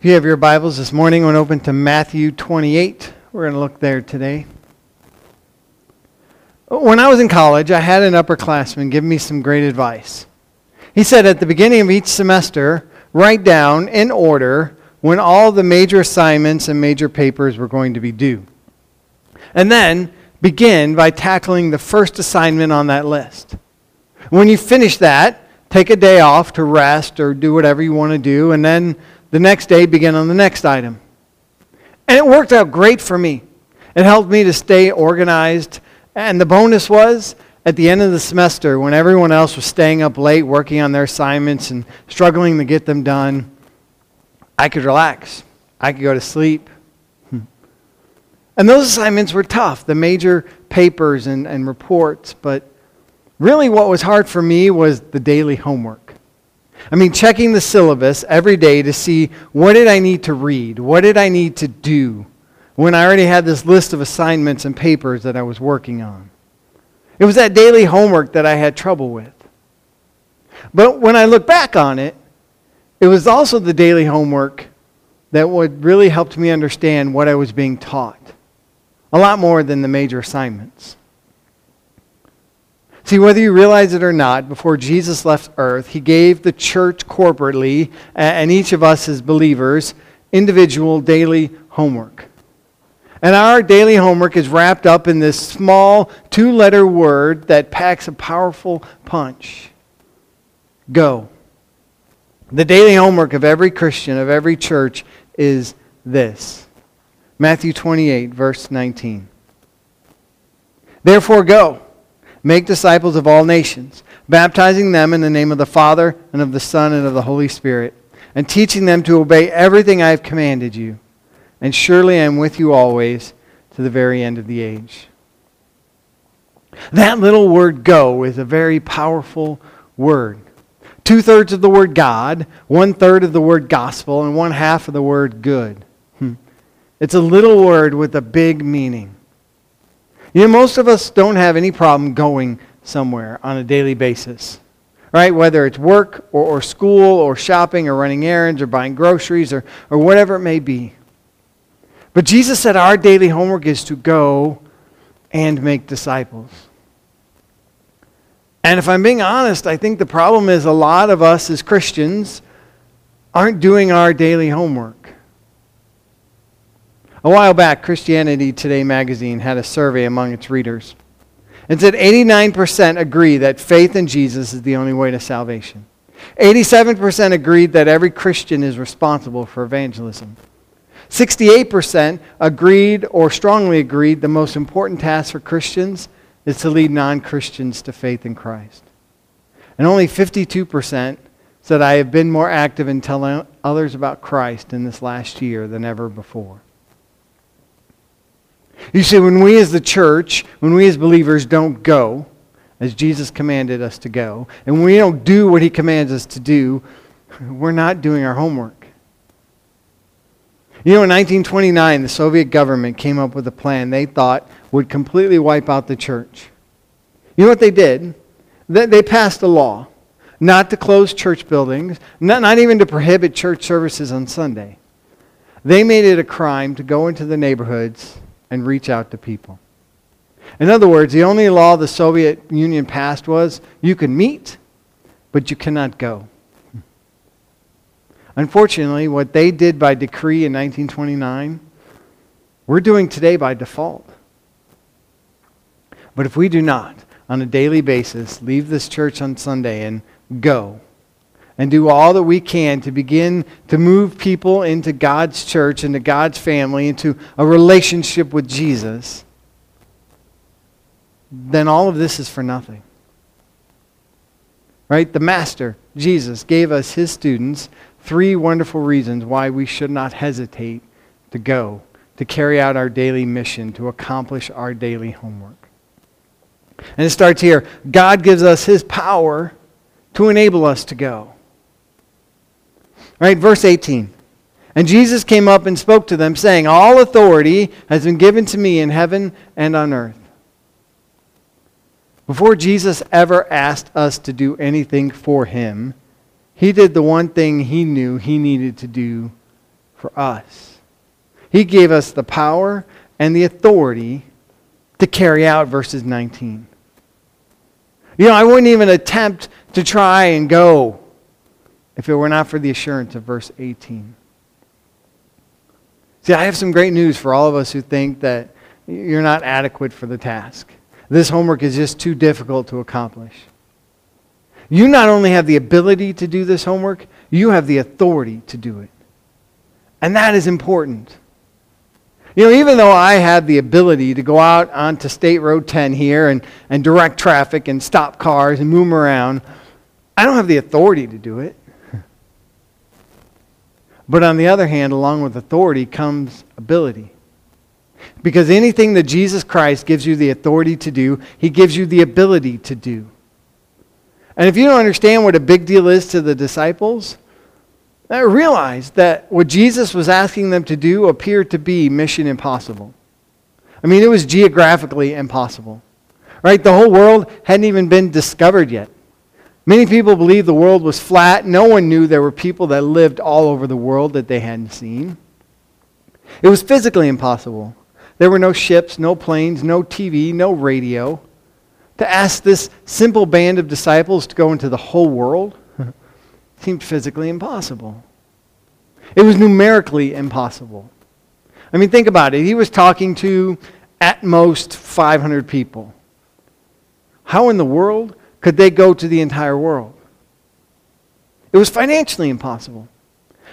If you have your Bibles this morning, we're open to Matthew 28. We're going to look there today. When I was in college, I had an upperclassman give me some great advice. He said at the beginning of each semester, write down in order when all the major assignments and major papers were going to be due. And then begin by tackling the first assignment on that list. When you finish that, take a day off to rest or do whatever you want to do, and then the next day, begin on the next item. And it worked out great for me. It helped me to stay organized. And the bonus was, at the end of the semester, when everyone else was staying up late working on their assignments and struggling to get them done, I could relax. I could go to sleep. Hmm. And those assignments were tough, the major papers and, and reports. But really, what was hard for me was the daily homework. I mean, checking the syllabus every day to see what did I need to read? What did I need to do? When I already had this list of assignments and papers that I was working on. It was that daily homework that I had trouble with. But when I look back on it, it was also the daily homework that would really helped me understand what I was being taught. A lot more than the major assignments. See, whether you realize it or not, before Jesus left earth, he gave the church corporately and each of us as believers individual daily homework. And our daily homework is wrapped up in this small two letter word that packs a powerful punch go. The daily homework of every Christian, of every church, is this Matthew 28, verse 19. Therefore, go Make disciples of all nations, baptizing them in the name of the Father, and of the Son, and of the Holy Spirit, and teaching them to obey everything I have commanded you. And surely I am with you always to the very end of the age. That little word go is a very powerful word. Two thirds of the word God, one third of the word gospel, and one half of the word good. Hmm. It's a little word with a big meaning. You know, most of us don't have any problem going somewhere on a daily basis, right? Whether it's work or, or school or shopping or running errands or buying groceries or, or whatever it may be. But Jesus said our daily homework is to go and make disciples. And if I'm being honest, I think the problem is a lot of us as Christians aren't doing our daily homework. A while back, Christianity Today magazine had a survey among its readers. It said 89% agree that faith in Jesus is the only way to salvation. 87% agreed that every Christian is responsible for evangelism. 68% agreed or strongly agreed the most important task for Christians is to lead non Christians to faith in Christ. And only 52% said, I have been more active in telling others about Christ in this last year than ever before. You see, when we as the church, when we as believers don't go as Jesus commanded us to go, and we don't do what he commands us to do, we're not doing our homework. You know, in 1929, the Soviet government came up with a plan they thought would completely wipe out the church. You know what they did? They passed a law not to close church buildings, not, not even to prohibit church services on Sunday. They made it a crime to go into the neighborhoods and reach out to people. In other words, the only law the Soviet Union passed was you can meet, but you cannot go. Unfortunately, what they did by decree in 1929, we're doing today by default. But if we do not, on a daily basis, leave this church on Sunday and go, and do all that we can to begin to move people into God's church, into God's family, into a relationship with Jesus, then all of this is for nothing. Right? The Master, Jesus, gave us his students three wonderful reasons why we should not hesitate to go, to carry out our daily mission, to accomplish our daily homework. And it starts here God gives us his power to enable us to go. Right, verse 18. And Jesus came up and spoke to them, saying, All authority has been given to me in heaven and on earth. Before Jesus ever asked us to do anything for him, he did the one thing he knew he needed to do for us. He gave us the power and the authority to carry out verses 19. You know, I wouldn't even attempt to try and go if it were not for the assurance of verse 18. See, I have some great news for all of us who think that you're not adequate for the task. This homework is just too difficult to accomplish. You not only have the ability to do this homework, you have the authority to do it. And that is important. You know, even though I had the ability to go out onto State Road 10 here and, and direct traffic and stop cars and move them around, I don't have the authority to do it. But on the other hand, along with authority comes ability. Because anything that Jesus Christ gives you the authority to do, he gives you the ability to do. And if you don't understand what a big deal is to the disciples, realize that what Jesus was asking them to do appeared to be mission impossible. I mean, it was geographically impossible. Right? The whole world hadn't even been discovered yet. Many people believed the world was flat. No one knew there were people that lived all over the world that they hadn't seen. It was physically impossible. There were no ships, no planes, no TV, no radio. To ask this simple band of disciples to go into the whole world seemed physically impossible. It was numerically impossible. I mean, think about it. He was talking to at most 500 people. How in the world could they go to the entire world? It was financially impossible.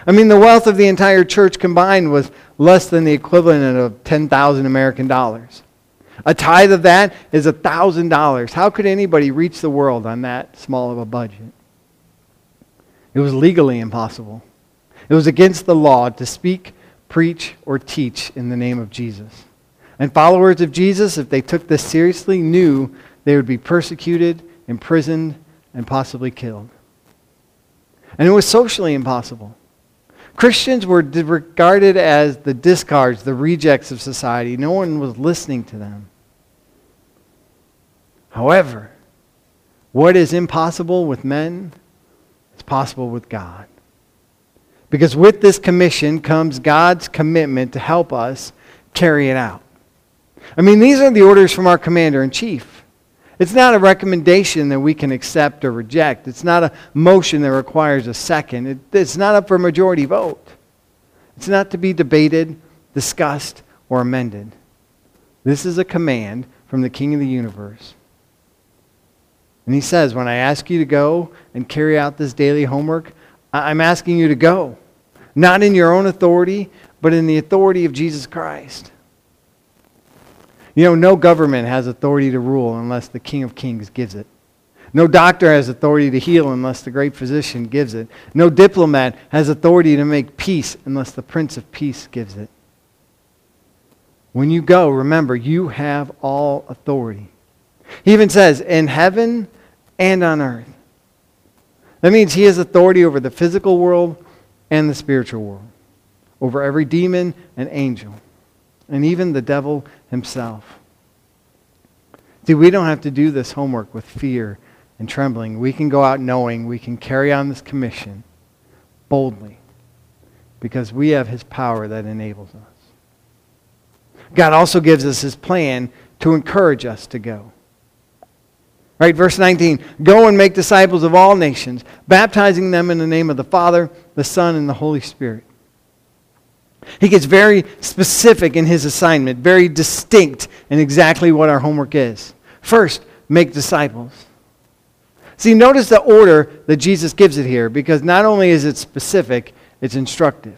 I mean, the wealth of the entire church combined was less than the equivalent of 10,000 American dollars. A tithe of that is $1,000. How could anybody reach the world on that small of a budget? It was legally impossible. It was against the law to speak, preach, or teach in the name of Jesus. And followers of Jesus, if they took this seriously, knew they would be persecuted imprisoned, and possibly killed. And it was socially impossible. Christians were regarded as the discards, the rejects of society. No one was listening to them. However, what is impossible with men is possible with God. Because with this commission comes God's commitment to help us carry it out. I mean, these are the orders from our commander in chief. It's not a recommendation that we can accept or reject. It's not a motion that requires a second. It, it's not up for majority vote. It's not to be debated, discussed, or amended. This is a command from the King of the universe. And he says, When I ask you to go and carry out this daily homework, I'm asking you to go. Not in your own authority, but in the authority of Jesus Christ. You know, no government has authority to rule unless the King of Kings gives it. No doctor has authority to heal unless the great physician gives it. No diplomat has authority to make peace unless the Prince of Peace gives it. When you go, remember, you have all authority. He even says, in heaven and on earth. That means he has authority over the physical world and the spiritual world, over every demon and angel and even the devil himself. See, we don't have to do this homework with fear and trembling. We can go out knowing we can carry on this commission boldly because we have his power that enables us. God also gives us his plan to encourage us to go. Right, verse 19 Go and make disciples of all nations, baptizing them in the name of the Father, the Son, and the Holy Spirit he gets very specific in his assignment, very distinct in exactly what our homework is. First, make disciples. See, notice the order that Jesus gives it here because not only is it specific, it's instructive.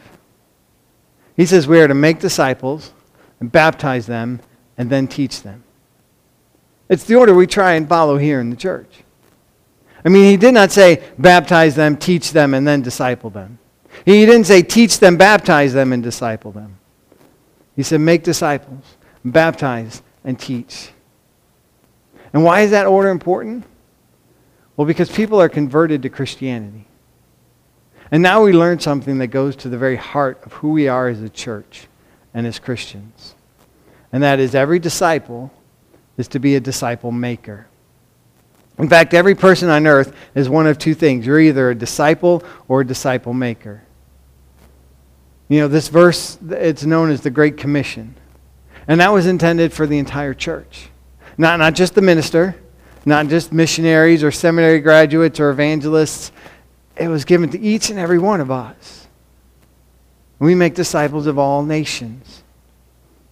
He says we are to make disciples and baptize them and then teach them. It's the order we try and follow here in the church. I mean, he did not say baptize them, teach them, and then disciple them. He didn't say teach them, baptize them, and disciple them. He said make disciples, baptize, and teach. And why is that order important? Well, because people are converted to Christianity. And now we learn something that goes to the very heart of who we are as a church and as Christians. And that is every disciple is to be a disciple maker. In fact, every person on earth is one of two things. You're either a disciple or a disciple maker. You know, this verse, it's known as the Great Commission. And that was intended for the entire church. Not, not just the minister, not just missionaries or seminary graduates or evangelists. It was given to each and every one of us. We make disciples of all nations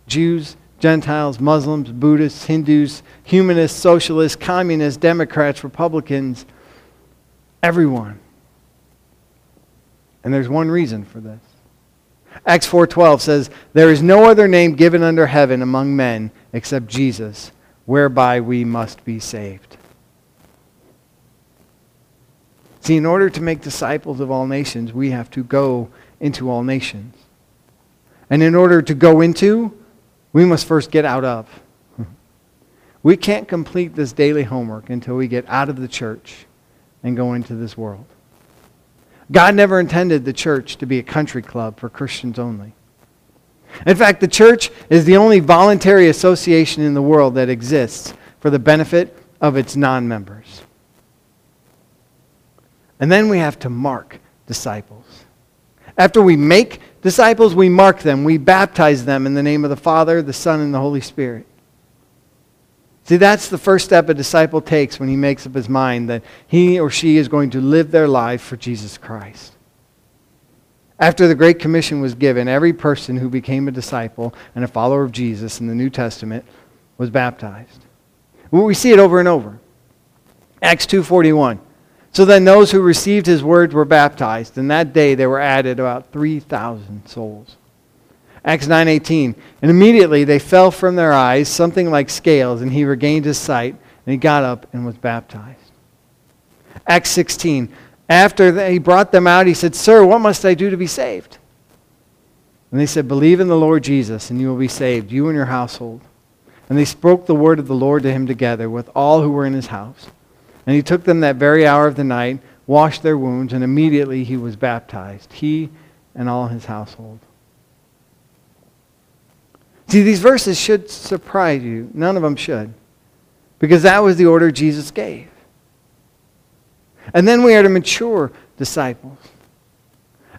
Jews, Gentiles, Muslims, Buddhists, Hindus, humanists, socialists, communists, Democrats, Republicans, everyone. And there's one reason for this. Acts 4:12 says, "There is no other name given under heaven among men except Jesus, whereby we must be saved." See, in order to make disciples of all nations, we have to go into all nations. And in order to go into, we must first get out of. We can't complete this daily homework until we get out of the church and go into this world. God never intended the church to be a country club for Christians only. In fact, the church is the only voluntary association in the world that exists for the benefit of its non members. And then we have to mark disciples. After we make disciples, we mark them, we baptize them in the name of the Father, the Son, and the Holy Spirit. See, that's the first step a disciple takes when he makes up his mind that he or she is going to live their life for Jesus Christ. After the Great Commission was given, every person who became a disciple and a follower of Jesus in the New Testament was baptized. We see it over and over. Acts 2:41. So then those who received his words were baptized, and that day there were added about 3,000 souls. Acts 9:18. And immediately they fell from their eyes something like scales, and he regained his sight, and he got up and was baptized. Acts 16. After he brought them out, he said, "Sir, what must I do to be saved?" And they said, "Believe in the Lord Jesus, and you will be saved, you and your household." And they spoke the word of the Lord to him together with all who were in his house. And he took them that very hour of the night, washed their wounds, and immediately he was baptized, he and all his household. See, these verses should surprise you. None of them should. Because that was the order Jesus gave. And then we are to mature disciples.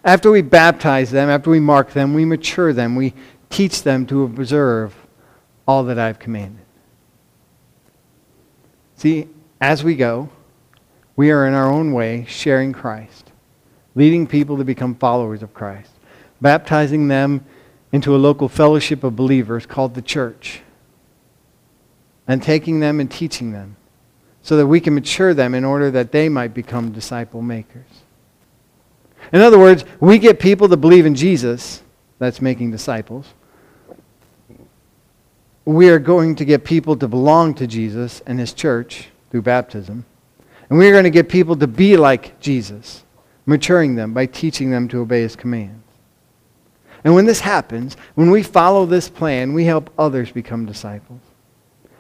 After we baptize them, after we mark them, we mature them. We teach them to observe all that I've commanded. See, as we go, we are in our own way sharing Christ, leading people to become followers of Christ, baptizing them into a local fellowship of believers called the church, and taking them and teaching them so that we can mature them in order that they might become disciple makers. In other words, we get people to believe in Jesus, that's making disciples. We are going to get people to belong to Jesus and his church, through baptism. And we're going to get people to be like Jesus, maturing them by teaching them to obey his commands. And when this happens, when we follow this plan, we help others become disciples.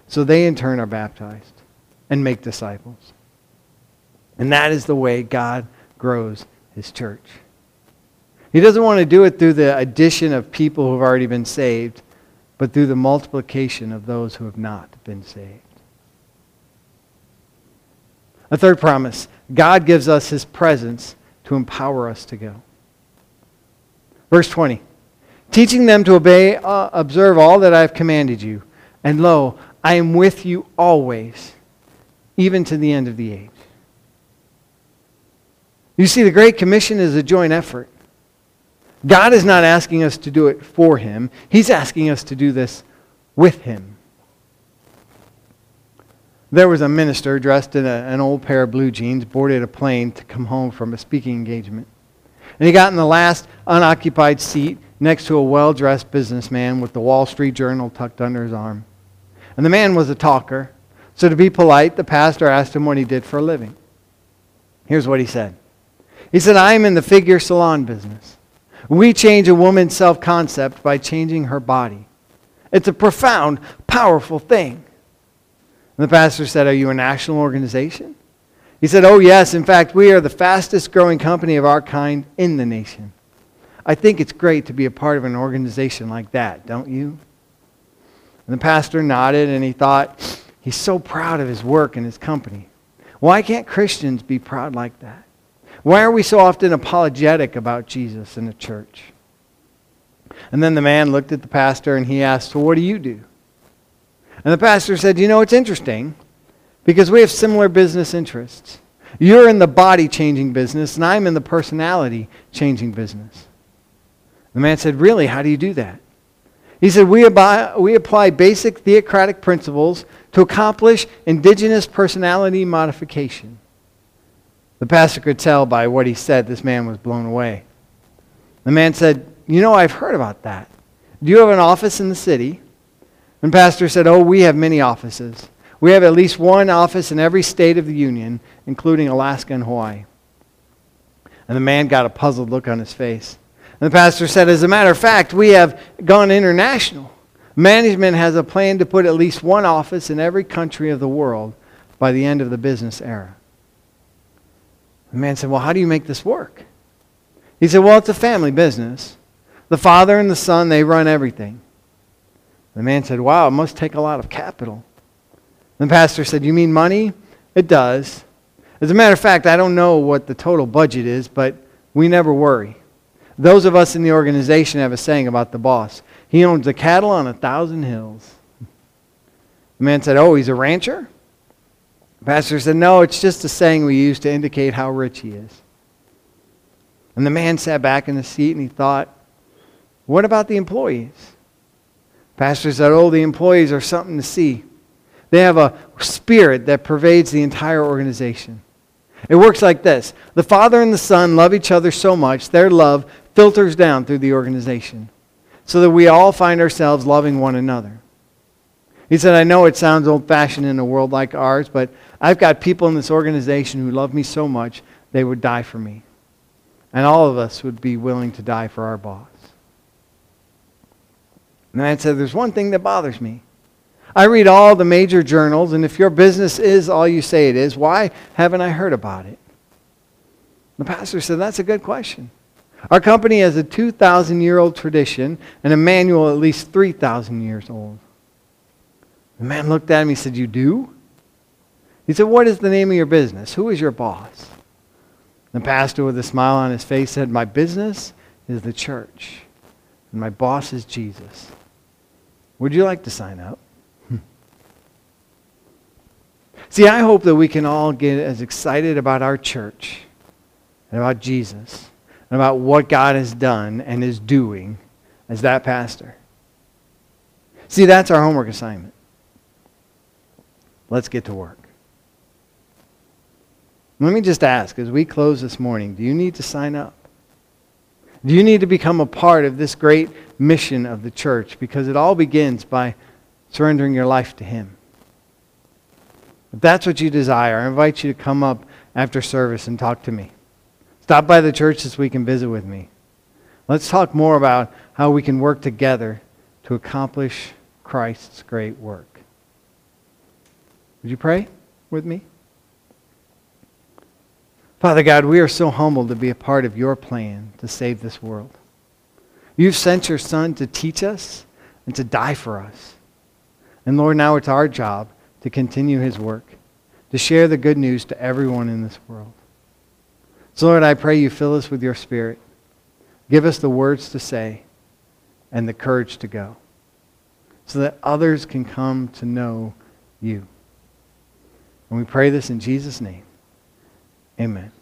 So they in turn are baptized and make disciples. And that is the way God grows his church. He doesn't want to do it through the addition of people who have already been saved, but through the multiplication of those who have not been saved. A third promise God gives us his presence to empower us to go. Verse 20 Teaching them to obey, uh, observe all that I have commanded you. And lo, I am with you always, even to the end of the age. You see, the Great Commission is a joint effort. God is not asking us to do it for him, He's asking us to do this with him. There was a minister dressed in a, an old pair of blue jeans, boarded a plane to come home from a speaking engagement. And he got in the last unoccupied seat next to a well dressed businessman with the Wall Street Journal tucked under his arm. And the man was a talker. So, to be polite, the pastor asked him what he did for a living. Here's what he said He said, I am in the figure salon business. We change a woman's self concept by changing her body. It's a profound, powerful thing. And the pastor said, Are you a national organization? He said, Oh, yes. In fact, we are the fastest growing company of our kind in the nation. I think it's great to be a part of an organization like that, don't you? And the pastor nodded and he thought, He's so proud of his work and his company. Why can't Christians be proud like that? Why are we so often apologetic about Jesus in the church? And then the man looked at the pastor and he asked, So what do you do? And the pastor said, You know, it's interesting because we have similar business interests. You're in the body changing business, and I'm in the personality changing business. The man said, Really? How do you do that? He said, we, we apply basic theocratic principles to accomplish indigenous personality modification. The pastor could tell by what he said this man was blown away. The man said, You know, I've heard about that. Do you have an office in the city? And pastor said, Oh, we have many offices. We have at least one office in every state of the Union, including Alaska and Hawaii. And the man got a puzzled look on his face. And the pastor said, As a matter of fact, we have gone international. Management has a plan to put at least one office in every country of the world by the end of the business era. The man said, Well, how do you make this work? He said, Well, it's a family business. The father and the son, they run everything. The man said, Wow, it must take a lot of capital. The pastor said, You mean money? It does. As a matter of fact, I don't know what the total budget is, but we never worry. Those of us in the organization have a saying about the boss. He owns the cattle on a thousand hills. The man said, Oh, he's a rancher? The pastor said, No, it's just a saying we use to indicate how rich he is. And the man sat back in the seat and he thought, What about the employees? The pastor said, Oh, the employees are something to see. They have a spirit that pervades the entire organization. It works like this the Father and the Son love each other so much, their love filters down through the organization so that we all find ourselves loving one another. He said, I know it sounds old fashioned in a world like ours, but I've got people in this organization who love me so much they would die for me. And all of us would be willing to die for our boss. And man said, There's one thing that bothers me. I read all the major journals, and if your business is all you say it is, why haven't I heard about it? The pastor said, That's a good question. Our company has a 2,000 year old tradition and a manual at least 3,000 years old. The man looked at him. He said, You do? He said, What is the name of your business? Who is your boss? The pastor, with a smile on his face, said, My business is the church, and my boss is Jesus. Would you like to sign up? See, I hope that we can all get as excited about our church and about Jesus and about what God has done and is doing as that pastor. See, that's our homework assignment. Let's get to work. Let me just ask as we close this morning do you need to sign up? Do you need to become a part of this great mission of the church? Because it all begins by surrendering your life to Him. If that's what you desire, I invite you to come up after service and talk to me. Stop by the church this week and visit with me. Let's talk more about how we can work together to accomplish Christ's great work. Would you pray with me? Father God, we are so humbled to be a part of your plan to save this world. You've sent your Son to teach us and to die for us. And Lord, now it's our job to continue his work, to share the good news to everyone in this world. So, Lord, I pray you fill us with your Spirit. Give us the words to say and the courage to go so that others can come to know you. And we pray this in Jesus' name. Amen.